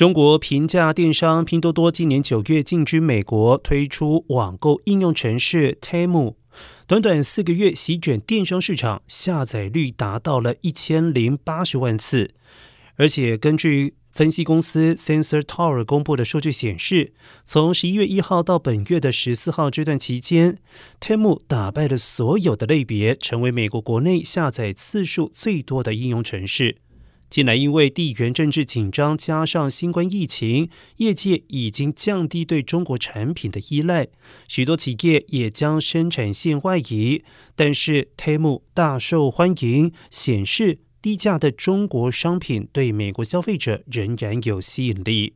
中国平价电商拼多多今年九月进军美国，推出网购应用程式 Temu，短短四个月席卷电商市场，下载率达到了一千零八十万次。而且根据分析公司 Sensor Tower 公布的数据显示，从十一月一号到本月的十四号这段期间，Temu 打败了所有的类别，成为美国国内下载次数最多的应用程式。近来因为地缘政治紧张，加上新冠疫情，业界已经降低对中国产品的依赖，许多企业也将生产线外移。但是 t e m 大受欢迎，显示低价的中国商品对美国消费者仍然有吸引力。